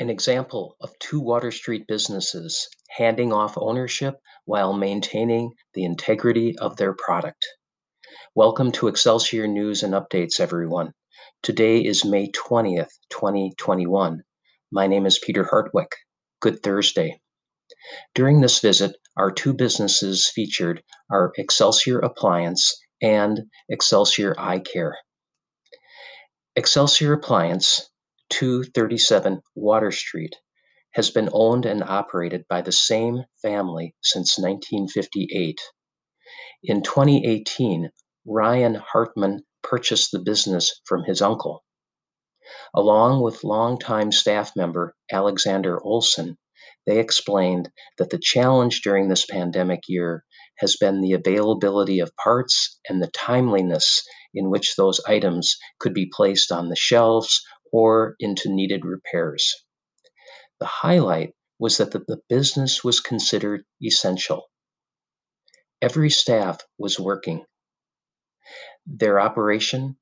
an example of two Water Street businesses handing off ownership while maintaining the integrity of their product. Welcome to Excelsior News and Updates, everyone. Today is May 20th, 2021. My name is Peter Hartwich. Good Thursday. During this visit, our two businesses featured are Excelsior Appliance and Excelsior Eye Care. Excelsior Appliance, 237 Water Street, has been owned and operated by the same family since 1958. In 2018, Ryan Hartman purchased the business from his uncle. Along with longtime staff member Alexander Olson, they explained that the challenge during this pandemic year has been the availability of parts and the timeliness in which those items could be placed on the shelves or into needed repairs. The highlight was that the, business was considered essential. Every staff was working. Their operation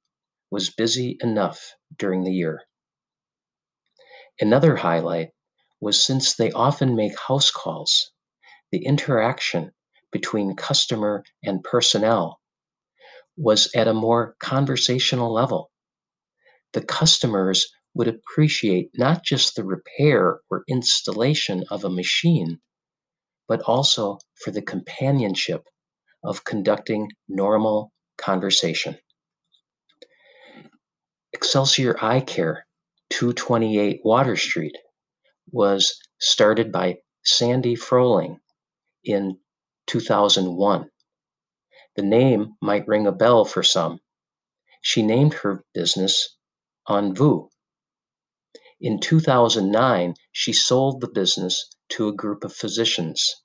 was busy enough during the year. Another highlight was since they often make house calls, the interaction between customer and personnel was at a more conversational level. The customers would appreciate not just the repair or installation of a machine, but also for the companionship of conducting normal conversation. Excelsior Eye Care, 228 Water Street, was started by Sandy Froling in 2001. The name might ring a bell for some. She named her business Envu. In 2009, she sold the business to a group of physicians.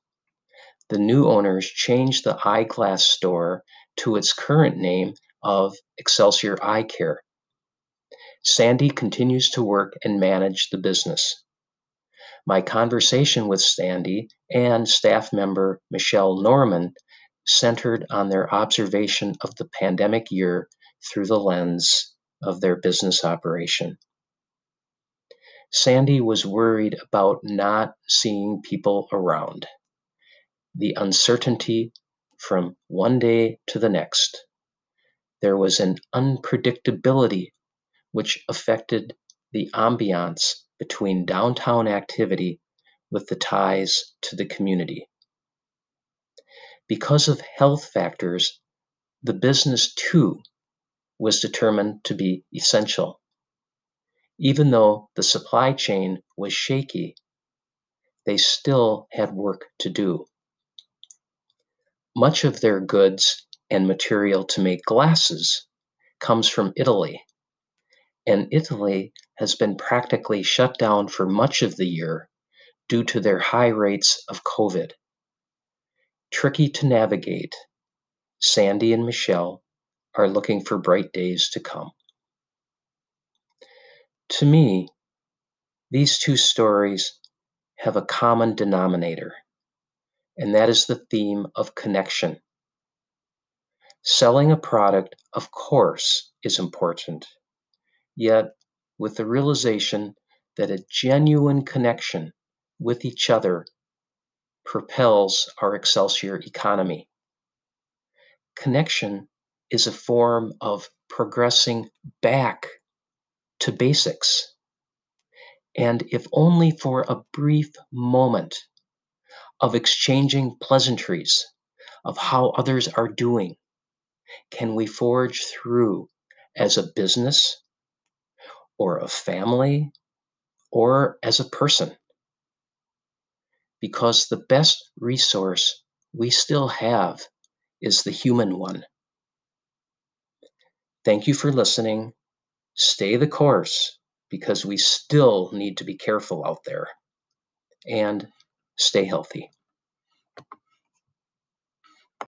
The new owners changed the eyeglass store to its current name of Excelsior Eye Care. Sandy continues to work and manage the business. My conversation with Sandy and staff member Michelle Norman centered on their observation of the pandemic year through the lens of their business operation. Sandy was worried about not seeing people around, the uncertainty from one day to the next. There was an unpredictability which affected the ambiance between downtown activity with the ties to the community. Because of health factors, the business too was determined to be essential. Even though the supply chain was shaky, they still had work to do. Much of their goods and material to make glasses comes from Italy, and Italy has been practically shut down for much of the year due to their high rates of COVID. Tricky to navigate, Sandy and Michelle are looking for bright days to come. To me, these two stories have a common denominator, and that is the theme of connection. Selling a product, of course, is important, yet with the realization that a genuine connection with each other propels our Excelsior economy. Connection is a form of progressing back to basics. And if only for a brief moment of exchanging pleasantries of how others are doing, can we forge through as a business or a family or as a person. Because the best resource we still have is the human one. Thank you for listening. Stay the course because we still need to be careful out there and stay healthy.